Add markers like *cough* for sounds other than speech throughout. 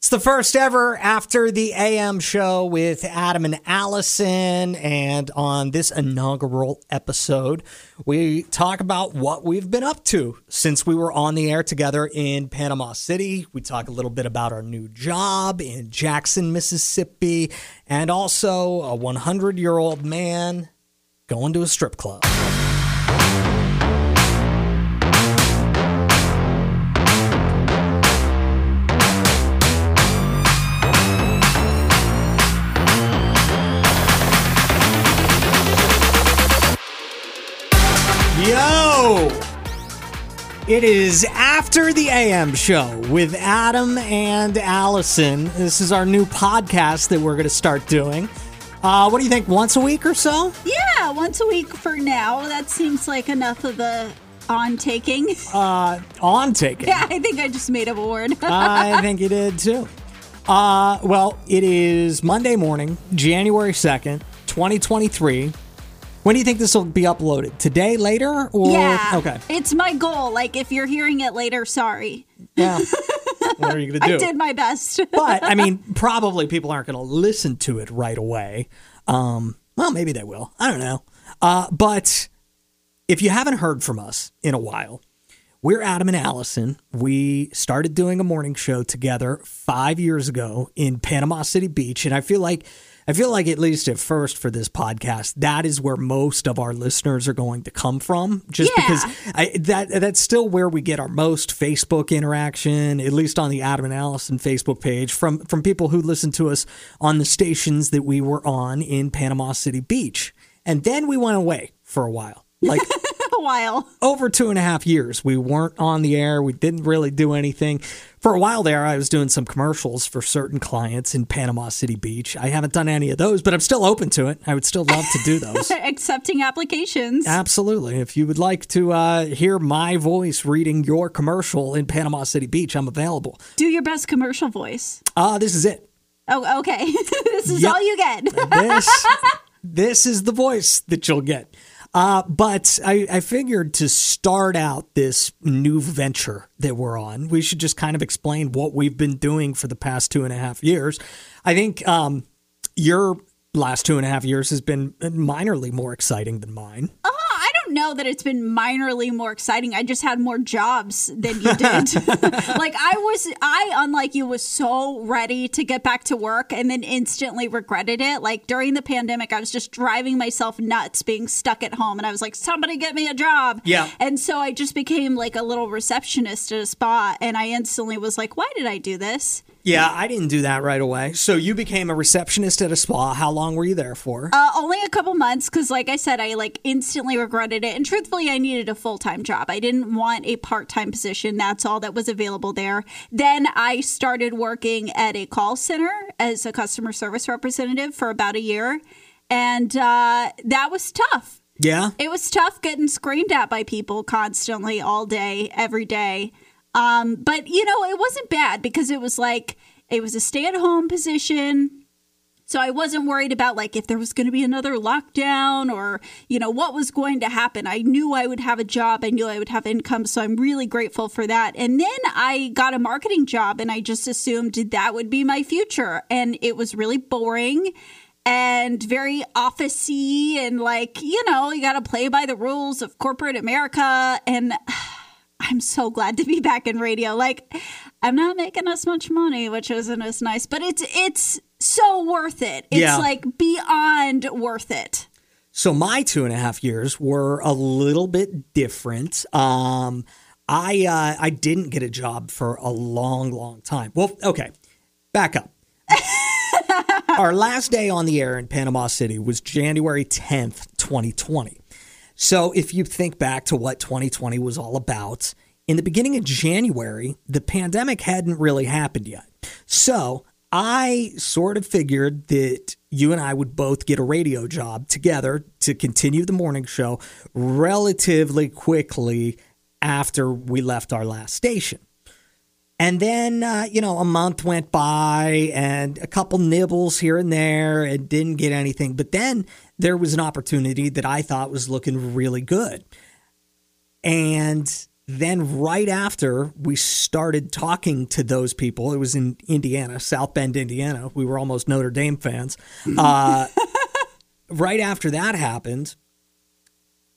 It's the first ever after the AM show with Adam and Allison. And on this inaugural episode, we talk about what we've been up to since we were on the air together in Panama City. We talk a little bit about our new job in Jackson, Mississippi, and also a 100 year old man going to a strip club. It is after the AM show with Adam and Allison. This is our new podcast that we're going to start doing. Uh, what do you think? Once a week or so? Yeah, once a week for now. That seems like enough of the on taking. Uh, on taking. *laughs* yeah, I think I just made up a word. *laughs* I think you did too. Uh, well, it is Monday morning, January 2nd, 2023. When do you think this will be uploaded? Today, later, or yeah. okay? It's my goal. Like, if you're hearing it later, sorry. Yeah. *laughs* what are you gonna do? I did my best. *laughs* but I mean, probably people aren't going to listen to it right away. Um, well, maybe they will. I don't know. Uh, but if you haven't heard from us in a while, we're Adam and Allison. We started doing a morning show together five years ago in Panama City Beach, and I feel like I feel like at least at first for this podcast, that is where most of our listeners are going to come from. Just Yeah. because I, that that's still where we get our most Facebook interaction, at least on the Adam and Allison Facebook page, from from people who listen to us on the stations that we were on in Panama City Beach, and then we went away for a while, like *laughs* a while. *laughs* over two and a half years. We weren't on the air. We didn't really do anything. For a while there, I was doing some commercials for certain clients in Panama City Beach. I haven't done any of those, but I'm still open to it. I would still love to do *laughs* those. Accepting applications. Absolutely. If you would like to uh, hear my voice reading your commercial in Panama City Beach, I'm available. Do your best commercial voice. Ah, this is it. Oh, okay. *laughs* this is Yep. all you get. This, this is the voice that you'll get. Uh, but I, I figured to start out this new venture that we're on, we should just kind of explain what we've been doing for the past two and a half years. I think um, your last two and a half years has been minorly more exciting than mine. Oh, don't know that it's been minorly more exciting. I just had more jobs than you did. *laughs* like I was I unlike you was so ready to get back to work and then instantly regretted it. Like during the pandemic I was just driving myself nuts being stuck at home and I was like somebody get me a job. Yeah. And so I just became like a little receptionist at a spa and I instantly was like why did I do this? Yeah, I didn't do that right away. So you became a receptionist at a spa. How long were you there for? Uh, only a couple months because, like I said, I like instantly regretted it. And truthfully, I needed a full time job. I didn't want a part time position. That's all that was available there. Then I started working at a call center as a customer service representative for about a year, and uh, that was tough. yeah. It was tough getting screamed at by people constantly, all day, every day. Um, but you know, it wasn't bad because it was like it was a stay at home position. So I wasn't worried about like if there was going to be another lockdown or, you know, what was going to happen. I knew I would have a job. I knew I would have income. So I'm really grateful for that. And then I got a marketing job and I just assumed that would be my future. And it was really boring and very officey and like, you know, you got to play by the rules of corporate America. And I'm so glad to be back in radio. Like, I'm not making as much money, which isn't as nice, but it's it's so worth it. It's Yeah. like beyond worth it. So my two and a half years were a little bit different. Um, I uh, I didn't get a job for a long, long time. Well, okay, back up. *laughs* Our last day on the air in Panama City was January 10th, 2020. So if you think back to what 2020 was all about, in the beginning of January, the pandemic hadn't really happened yet. So I sort of figured that you and I would both get a radio job together to continue the morning show relatively quickly after we left our last station. And then, uh, you know, a month went by and a couple nibbles here and there and didn't get anything. But then there was an opportunity that I thought was looking really good. And then right after we started talking to those people, it was in Indiana, South Bend, Indiana. We were almost Notre Dame fans. Uh, *laughs* right after that happened,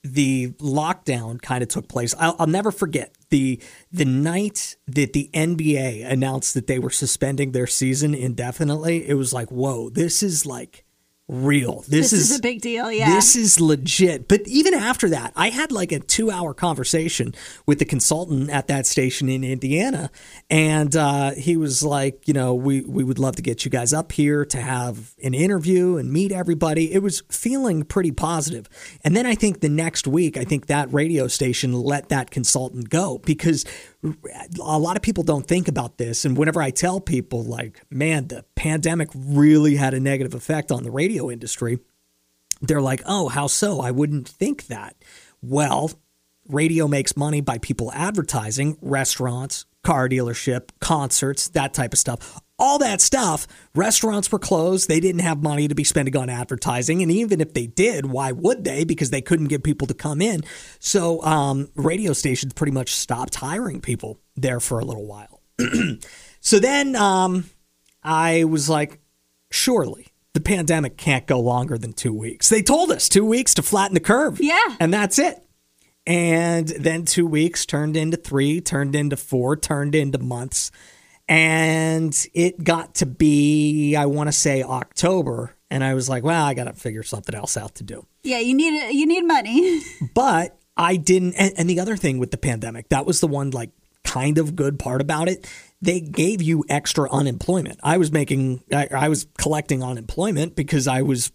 the lockdown kind of took place. I'll, I'll, never forget the the night that the NBA announced that they were suspending their season indefinitely. It was like, whoa, this is like real. This, this is, is, a big deal. Yeah. This is legit. But even after that, I had like a two hour conversation with the consultant at that station in Indiana. And uh, he was like, you know, we, we would love to get you guys up here to have an interview and meet everybody. It was feeling pretty positive. And then I think the next week, I think that radio station let that consultant go because a lot of people don't think about this. And whenever I tell people, like, man, the pandemic really had a negative effect on the radio industry, they're like, oh, how so? I wouldn't think that. Well, radio makes money by people advertising, restaurants, car dealership, concerts, that type of stuff all that stuff, restaurants were closed. They didn't have money to be spending on advertising. And even if they did, why would they? Because they couldn't get people to come in. So um, radio stations pretty much stopped hiring people there for a little while. *clears throat* so then um, I was like, surely the pandemic can't go longer than two weeks. They told us two weeks to flatten the curve. Yeah. And that's it. And then two weeks turned into three, turned into four, turned into months. And it got to be, I want to say October. And I was like, well, I got to figure something else out to do. Yeah, you need you need money. *laughs* but I didn't. And, and the other thing with the pandemic, that was the one like kind of good part about it. They gave you extra unemployment. I was making, I, I was collecting unemployment because I was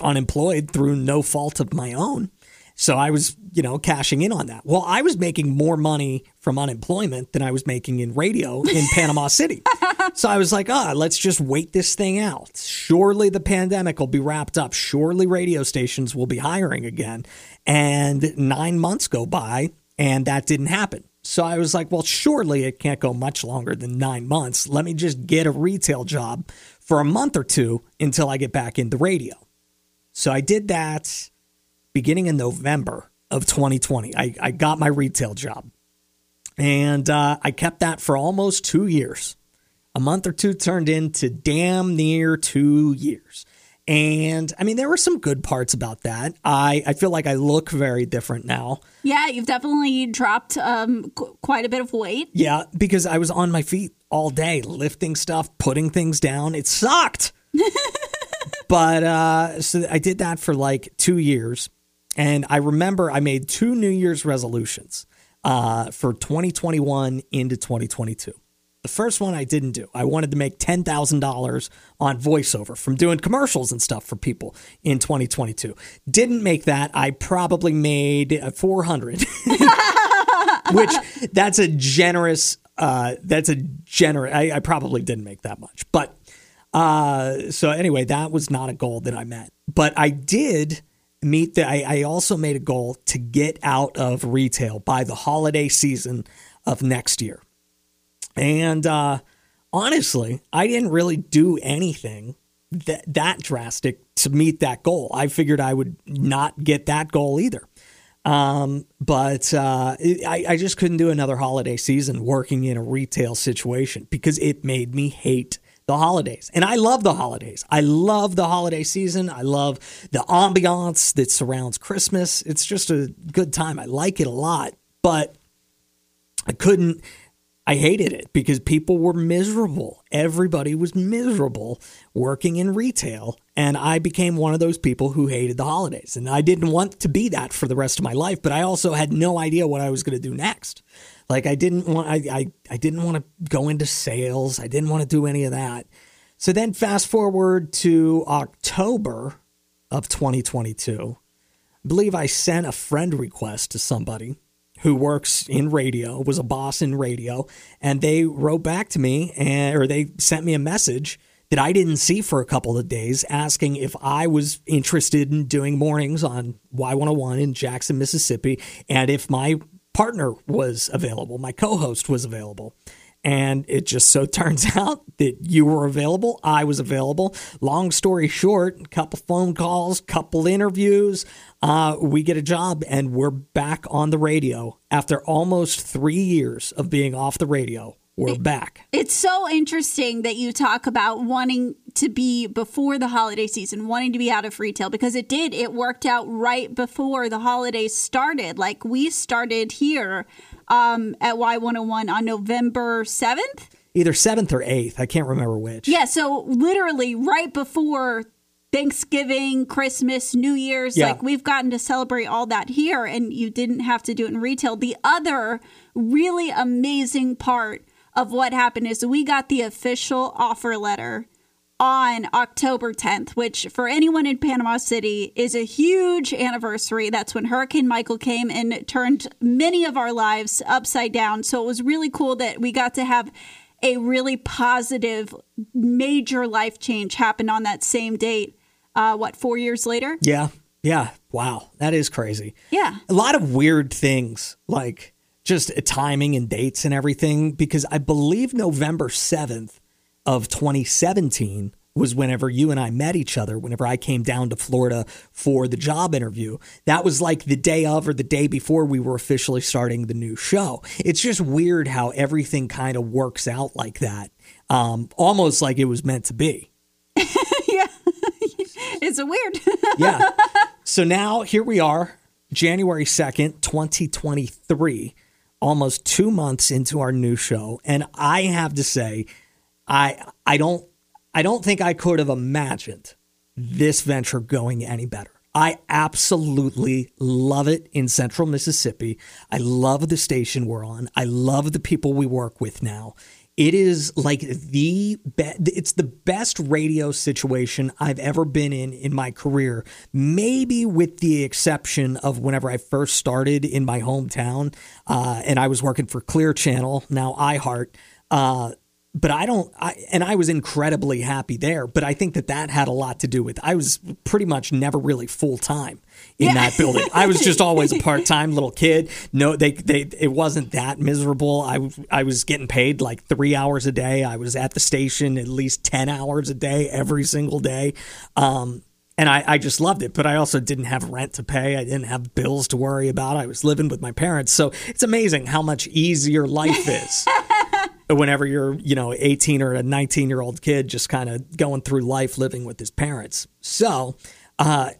unemployed through no fault of my own. So I was, you know, cashing in on that. Well, I was making more money from unemployment than I was making in radio in Panama *laughs* City. So I was like, ah, oh, let's just wait this thing out. Surely the pandemic will be wrapped up. Surely radio stations will be hiring again. And nine months go by and that didn't happen. So I was like, well, surely it can't go much longer than nine months. Let me just get a retail job for a month or two until I get back into radio. So I did that beginning in November of 2020. I, I got my retail job and uh, I kept that for almost two years. A month or two turned into damn near two years. And I mean, there were some good parts about that. I, I feel like I look very different now. Yeah, you've definitely dropped um, qu- quite a bit of weight. Yeah, because I was on my feet all day, lifting stuff, putting things down. It sucked. *laughs* but uh, so I did that for like two years. And I remember I made two New Year's resolutions uh, for 2021 into 2022. The first one I didn't do. I wanted to make $10,000 on voiceover from doing commercials and stuff for people in 2022. Didn't make that. I probably made 400, *laughs* which that's a generous, uh, that's a generous, I, I, probably didn't make that much. But uh, so anyway, that was not a goal that I met. But I did meet the, I, I also made a goal to get out of retail by the holiday season of next year. And uh, honestly, I didn't really do anything that, that drastic to meet that goal. I figured I would not get that goal either. Um, but uh, I, I just couldn't do another holiday season working in a retail situation because it made me hate the holidays. And I love the holidays. I love the holiday season. I love the ambiance that surrounds Christmas. It's just a good time. I like it a lot, but I couldn't. I hated it because people were miserable. Everybody was miserable working in retail. And I became one of those people who hated the holidays. And I didn't want to be that for the rest of my life, but I also had no idea what I was going to do next. Like I didn't want I, I, I didn't want to go into sales. I didn't want to do any of that. So then fast forward to October of 2022. I believe I sent a friend request to somebody who works in radio, was a boss in radio, and they wrote back to me and or they sent me a message that I didn't see for a couple of days asking if I was interested in doing mornings on Y101 in Jackson, Mississippi, and if my partner was available, my co host was available. And it just so *laughs* turns out that you were available. I was available. Long story short, couple phone calls, couple interviews. Uh, we get a job and we're back on the radio after almost three years of being off the radio. We're back. It's so interesting that you talk about wanting to be before the holiday season, wanting to be out of retail because it did. It worked out right before the holidays started. Like we started here um, at Y101 on November 7th. Either 7th or 8th. I can't remember which. Yeah, so literally right before Thanksgiving, Christmas, New Year's, Yeah. like we've gotten to celebrate all that here and you didn't have to do it in retail. The other really amazing part of what happened is we got the official offer letter on October 10th, which for anyone in Panama City is a huge anniversary. That's when Hurricane Michael came and turned many of our lives upside down. So it was really cool that we got to have a really positive, major life change happen on that same date. Uh, what, four years later? Yeah. Yeah. Wow. That is crazy. Yeah. a lot of weird things like just timing and dates and everything because I believe November 7th of 2017 was whenever you and I met each other whenever I came down to Florida for the job interview that was like the day of or the day before we were officially starting the new show it's just weird how everything kind of works out like that um, almost like it was meant to be *laughs* yeah. *laughs* it's a weird. *laughs* yeah. So now here we are, January 2nd, 2023, almost two months into our new show. And I have to say, I I don't I don't think I could have imagined this venture going any better. I absolutely love it in central Mississippi. I love the station we're on. I love the people we work with now. It is like the be- it's the best radio situation I've ever been in in my career. Maybe with the exception of whenever I first started in my hometown, uh, and I was working for Clear Channel, now iHeart. Uh, but I don't, I, and I was incredibly happy there. But I think that that had a lot to do with I was pretty much never really full time in Yeah. that building. I was just always a *laughs* part time little kid. No, they, they, it wasn't that miserable. I, I was getting paid like three hours a day. I was at the station at least 10 hours a day every single day. Um, and I, I just loved it, but I also didn't have rent to pay. I didn't have bills to worry about. I was living with my parents. So it's amazing how much easier life is *laughs* whenever you're, you know, 18 or a 19 year old kid just kind of going through life living with his parents. So, uh,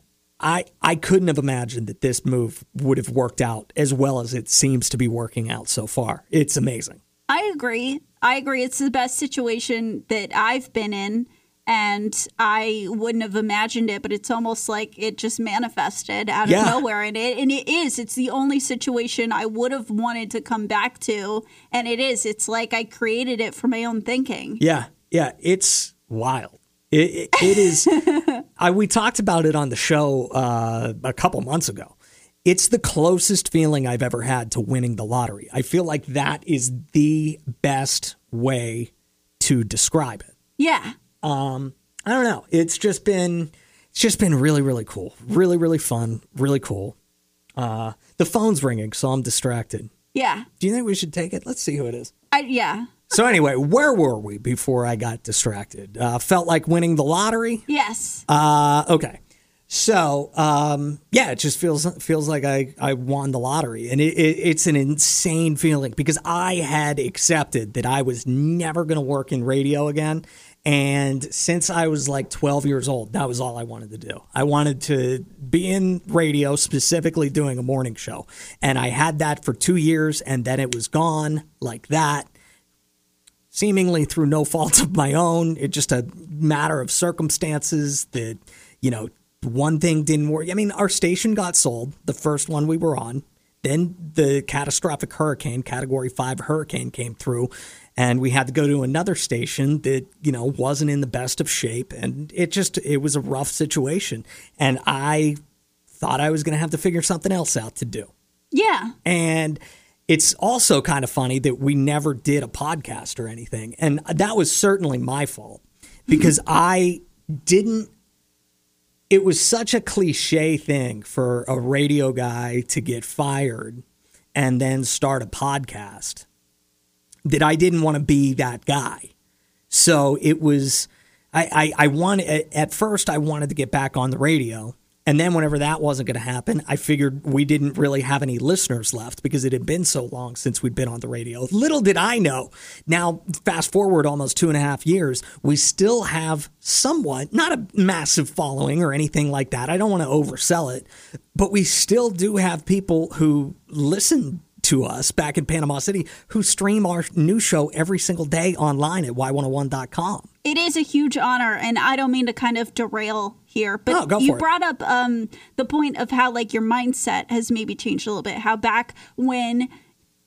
I, I couldn't have imagined that this move would have worked out as well as it seems to be working out so far. It's amazing. I agree. I agree. It's the best situation that I've been in. And I wouldn't have imagined it, but it's almost like it just manifested out of nowhere. And it and it is. It's the only situation I would have wanted to come back to. And it is. It's like I created it for my own thinking. Yeah, yeah, it's wild. It, it, it is. *laughs* I, we talked about it on the show uh, a couple months ago. It's the closest feeling I've ever had to winning the lottery. I feel like that is the best way to describe it. Yeah. I don't know. It's just been it's just been really really cool. Really really fun, really cool. Uh the phone's ringing, so I'm distracted. Yeah. Do you think we should take it? Let's see who it is. I, yeah. So anyway, where were we before I got distracted? Uh, felt like winning the lottery. Yes. Uh, okay. So um, yeah, it just feels feels like I, I won the lottery, and it, it, it's an insane feeling because I had accepted that I was never going to work in radio again, and since I was like 12 years old, that was all I wanted to do. I wanted to be in radio, specifically doing a morning show, and I had that for two years, and then it was gone like that seemingly through no fault of my own. It's just a matter of circumstances that, you know, one thing didn't work. I mean, our station got sold, the first one we were on. Then the catastrophic hurricane, category five hurricane came through, and we had to go to another station that, you know, wasn't in the best of shape. And it just, it was a rough situation. And I thought I was going to have to figure something else out to do. yeah. And it's also kind of funny that we never did a podcast or anything. And that was certainly my fault *laughs* because I didn't. It was such a cliche thing for a radio guy to get fired and then start a podcast. That I didn't want to be that guy. So it was, I, I, I wanted, at first, I wanted to get back on the radio. And then, whenever that wasn't going to happen, I figured we didn't really have any listeners left because it had been so long since we'd been on the radio. Little did I know. Now, fast forward almost two and a half years, we still have somewhat, not a massive following or anything like that. I don't want to oversell it, but we still do have people who listen to us back in Panama City who stream our new show every single day online at y101.com. It is a huge honor, and I don't mean to kind of derail here, but go you brought up um, the point of how like your mindset has maybe changed a little bit. How back when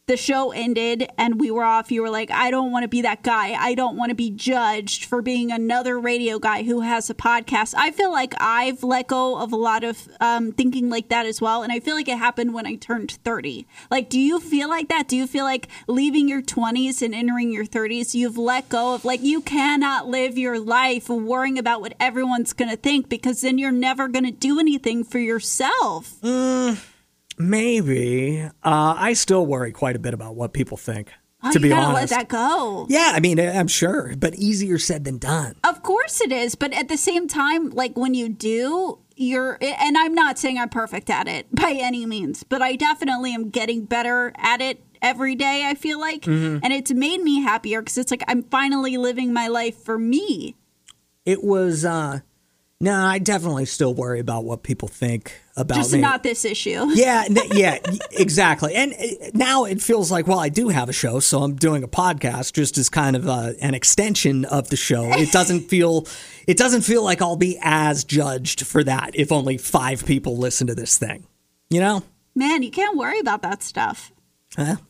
the show ended and we were off, you were like, I don't want to be that guy. I don't want to be judged for being another radio guy who has a podcast. I feel like I've let go of a lot of um, thinking like that as well. And I feel like it happened when I turned 30. Like, do you feel like that? Do you feel like leaving your 20s and entering your 30s, you've let go of like, you cannot live your life worrying about what everyone's going to think because then you're never going to do anything for yourself? Maybe. Uh, I still worry quite a bit about what people think, Oh, to be honest. let that go. Yeah, I mean, I'm sure, but easier said than done. Of course it is, but at the same time, like when you do, you're and I'm not saying I'm perfect at it by any means, but I definitely am getting better at it every day, I feel like. Mm-hmm. And it's made me happier cuz it's like I'm finally living my life for me. It was, uh, no, I definitely still worry about what people think about Just me. not this issue. *laughs* yeah, n- *laughs* yeah, exactly. And uh, now it feels like, well, I do have a show, so I'm doing a podcast just as kind of uh, an extension of the show. *laughs* It doesn't feel, it doesn't feel like I'll be as judged for that if only five people listen to this thing. You know, Man, you can't worry about that stuff.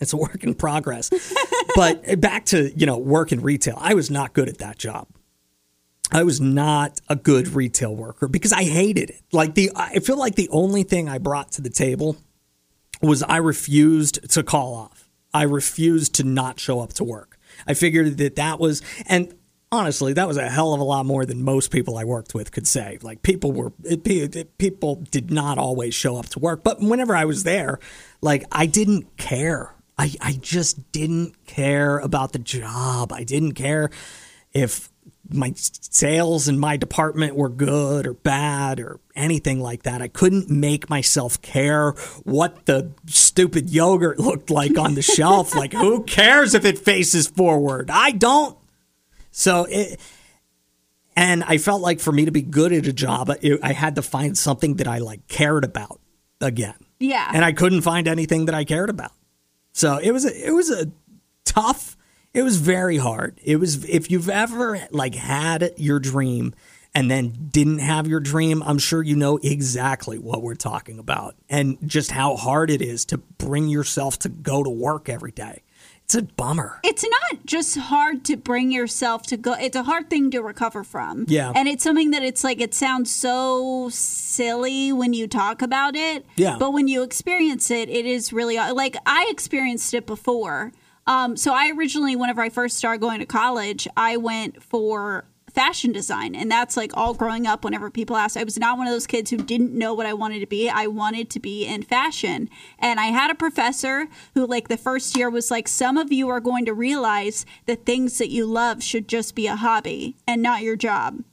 It's a work in progress. but back to you know work in retail, I was not good at that job. I was not a good retail worker because I hated it. Like the, I feel like the only thing I brought to the table was I refused to call off. I refused to not show up to work. I figured that that was, and honestly, that was a hell of a lot more than most people I worked with could say. Like people were, it, it- people did not always show up to work, but whenever I was there, like I didn't care. I, I just didn't care about the job. I didn't care if my sales in my department were good or bad or anything like that. I couldn't make myself care what the stupid yogurt looked like on the shelf. Like, who cares if it faces forward? I don't. So it, and I felt like for me to be good at a job, it, I had to find something that I like cared about again. Yeah. And I couldn't find anything that I cared about. So it was a, it was a tough. It was very hard. It was if you've ever like had your dream and then didn't have your dream, I'm sure you know exactly what we're talking about and just how hard it is to bring yourself to go to work every day. It's a bummer. it's not just hard to bring yourself to go it's a hard thing to recover from Yeah. and it's something that it's like it sounds so silly when you talk about it Yeah. but when you experience it it is really like i experienced it before um, so i originally whenever i first started going to college i went for fashion design and that's like all growing up whenever people ask. I was not one of those kids who didn't know what i wanted to be. I wanted to be in fashion. And i had a professor who like the first year was like some of you are going to realize that things that you love should just be a hobby and not your job.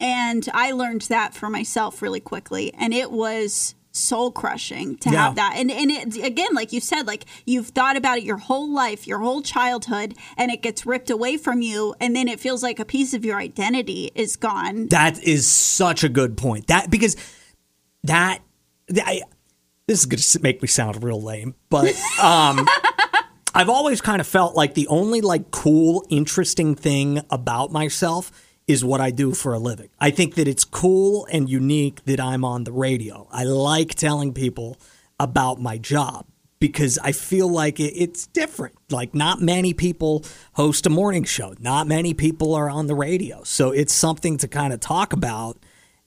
And I learned that for myself really quickly. And it was soul crushing to Yeah. have that. And and it, again, like you said, like you've thought about it your whole life, your whole childhood, and it gets ripped away from you, and then it feels like a piece of your identity is gone. That is such a good point. That because that I, this is going to make me sound real lame, but um, *laughs* I've always kind of felt like the only like cool, interesting thing about myself is what I do for a living. I think that it's cool and unique that I'm on the radio. I like telling people about my job because I feel like it's different. Like, not many people host a morning show, not many people are on the radio. So, it's something to kind of talk about.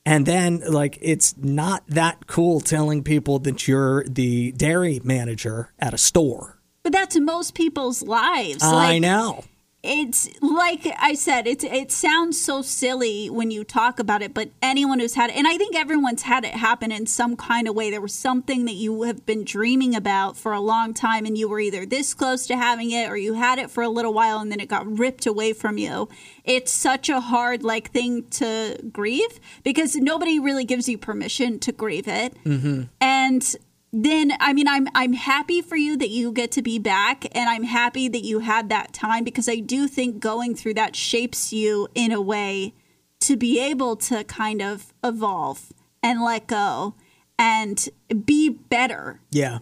And then, like, it's not that cool telling people that you're the dairy manager at a store. But that's most people's lives. I like, know. It's like I said, it's it sounds so silly when you talk about it, but anyone who's had it, and I think everyone's had it happen in some kind of way. There was something that you have been dreaming about for a long time, and you were either this close to having it, or you had it for a little while, and then it got ripped away from you. It's such a hard like thing to grieve because nobody really gives you permission to grieve it, mm-hmm. and then I mean I'm I'm happy for you that you get to be back and I'm happy that you had that time because I do think going through that shapes you in a way to be able to kind of evolve and let go and be better. Yeah.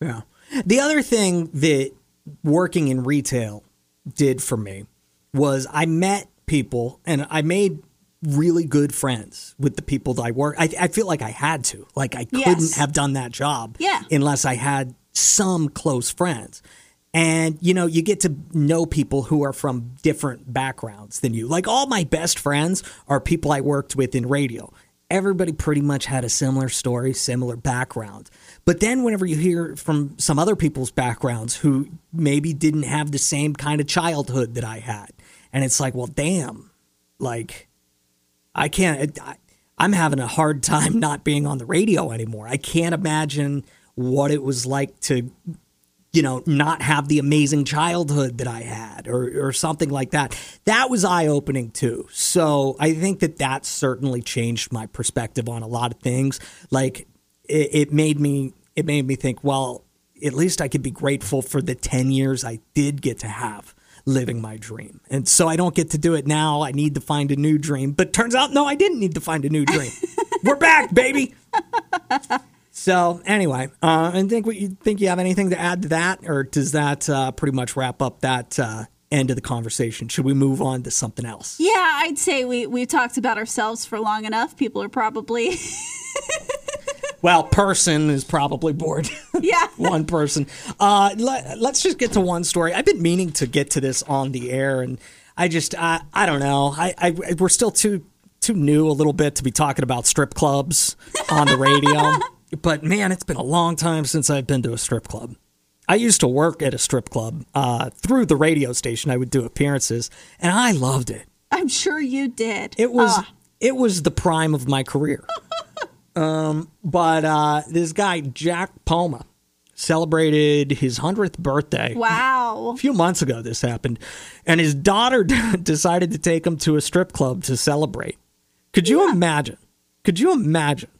Yeah. The other thing that working in retail did for me was I met people and I made really good friends with the people that I work. I, I feel like I had to. Like I couldn't Yes. have done that job Yeah. unless I had some close friends. And you know, you get to know people who are from different backgrounds than you. Like all my best friends are people I worked with in radio. Everybody pretty much had a similar story, similar background. But then whenever you hear from some other people's backgrounds who maybe didn't have the same kind of childhood that I had, and it's like, well, damn, like I can't. I, I'm having a hard *laughs* time not being on the radio anymore. I can't imagine what it was like to, you know, not have the amazing childhood that I had, or or something like that. That was eye opening too. So I think that that certainly changed my perspective on a lot of things. Like it, it made me. It made me think. Well, at least I could be grateful for the ten years I did get to have living my dream. And so I don't get to do it now. I need to find a new dream. But turns out, no, I didn't need to find a new dream. *laughs* We're back, baby. So anyway, uh, and think you think you have anything to add to that, or does that uh, pretty much wrap up that uh, end of the conversation? Should we move on to something else? Yeah, I'd say we we talked about ourselves for long enough. People are probably *laughs* Well, person is probably bored. *laughs* yeah. one person. Uh, let, us just get to one story. I've been meaning to get to this on the air, and I just I I don't know. I, I we're still too too new a little bit to be talking about strip clubs on the radio. *laughs* but man, it's been a long time since I've been to a strip club. I used to work at a strip club uh, through the radio station. I would do appearances, and I loved it. I'm sure you did. It was Ah, it was the prime of my career. *laughs* um, but uh, this guy Jack Poma celebrated his hundredth birthday. wow. A few months ago, this happened, and his daughter *laughs* decided to take him to a strip club to celebrate. Could you imagine? Could you imagine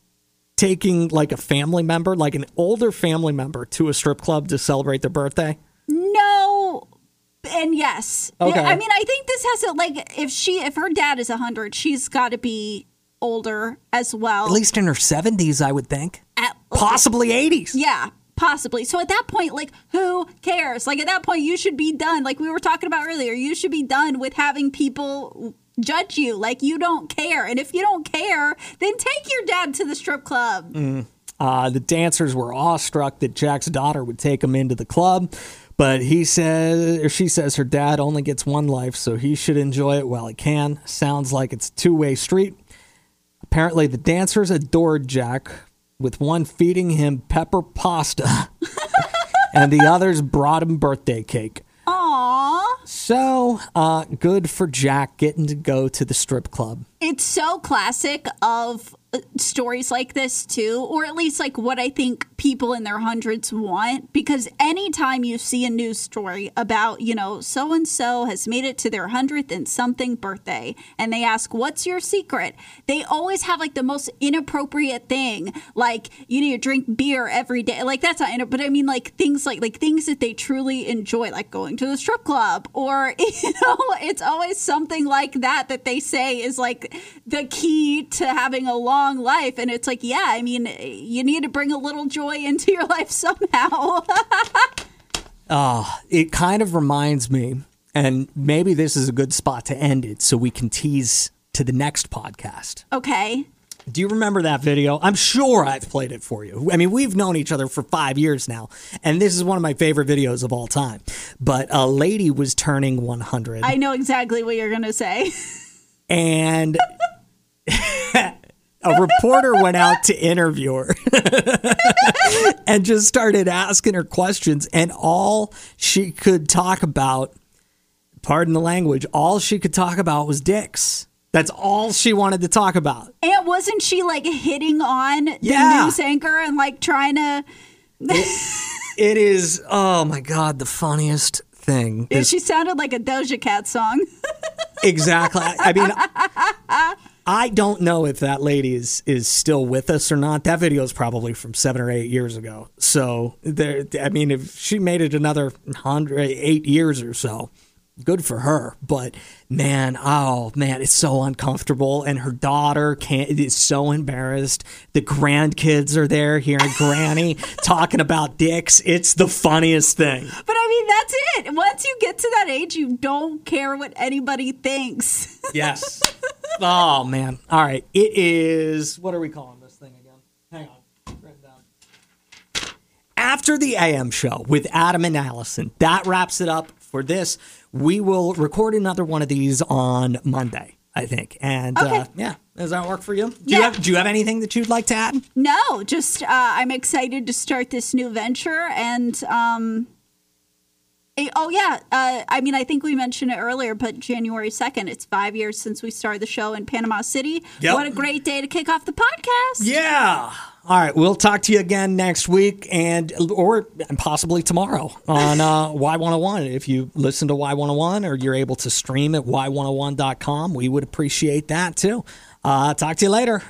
taking like a family member, like an older family member, to a strip club to celebrate their birthday? No. And yes. Okay. I mean, I think this has to like if she if her dad is 100, she's got to be older as well. At least in her seventies, I would think, At- possibly eighties. yeah, possibly. So at that point, like, who cares? Like, at that point, you should be done. Like we were talking about earlier, you should be done with having people judge you. Like, you don't care. And if you don't care, then take your dad to the strip club. Uh, the dancers were awestruck that Jack's daughter would take him into the club, but he says, or she says, her dad only gets one life, so he should enjoy it while he can. Sounds like it's a two-way street. Apparently, the dancers adored Jack, with one feeding him pepper pasta, *laughs* and the others brought him birthday cake. Aww. So, uh, good for Jack getting to go to the strip club. It's so classic of uh, stories like this too or at least like what i think people in their hundreds want because anytime you see a news story about you know so and so has made it to their hundredth and something birthday and they ask what's your secret? they always have like the most inappropriate thing like you need to drink beer every day. Like that's not but i mean like things like like things that they truly enjoy like going to the strip club or *laughs* you know it's always something like that that they say is like the key to having a long life and it's like yeah i mean you need to bring a little joy into your life somehow *laughs* ah, it kind of reminds me, and maybe this is a good spot to end it so we can tease to the next podcast. okay Do you remember that video? I'm sure I've played it for you. I mean, we've known each other for five years now, and this is one of my favorite videos of all time. But a lady was turning 100, i know exactly what you're gonna say *laughs* and *laughs* a reporter went out to interview her *laughs* and just started asking her questions and all she could talk about pardon the language, all she could talk about was dicks. That's all she wanted to talk about. And wasn't she like hitting on the news anchor and like trying to? It is, oh my God, the funniest thing. She sounded like a Doja Cat song. *laughs* exactly. I I mean, I don't know if that lady is, is still with us or not. That video is probably from seven or eight years ago. So, there, I mean, if she made it another hundred, eight years or so, good for her. But man, oh man, it's so uncomfortable. And her daughter can't, is so embarrassed. The grandkids are there hearing Granny *laughs* talking about dicks. It's the funniest thing. But I mean, that's it. Once you get to that age, you don't care what anybody thinks. *laughs* Yes. oh man. All right. It is. What are we calling this thing again? Hang on. After the AM show with Adam and Allison, that wraps it up for this. We will record another one of these on Monday, I think. And uh, yeah, does that work for you? Do you Yeah. have Do you have anything that you'd like to add? no, just uh, I'm excited to start this new venture, and um, eh, oh yeah, uh, I mean, I think we mentioned it earlier, but January second, it's five years since we started the show in Panama City. Yep. What a great day to kick off the podcast! Yeah. All right, we'll talk to you again next week and or possibly tomorrow on uh, Y101. If you listen to Y101 or you're able to stream at y101.com, we would appreciate that too. Uh, talk to you later.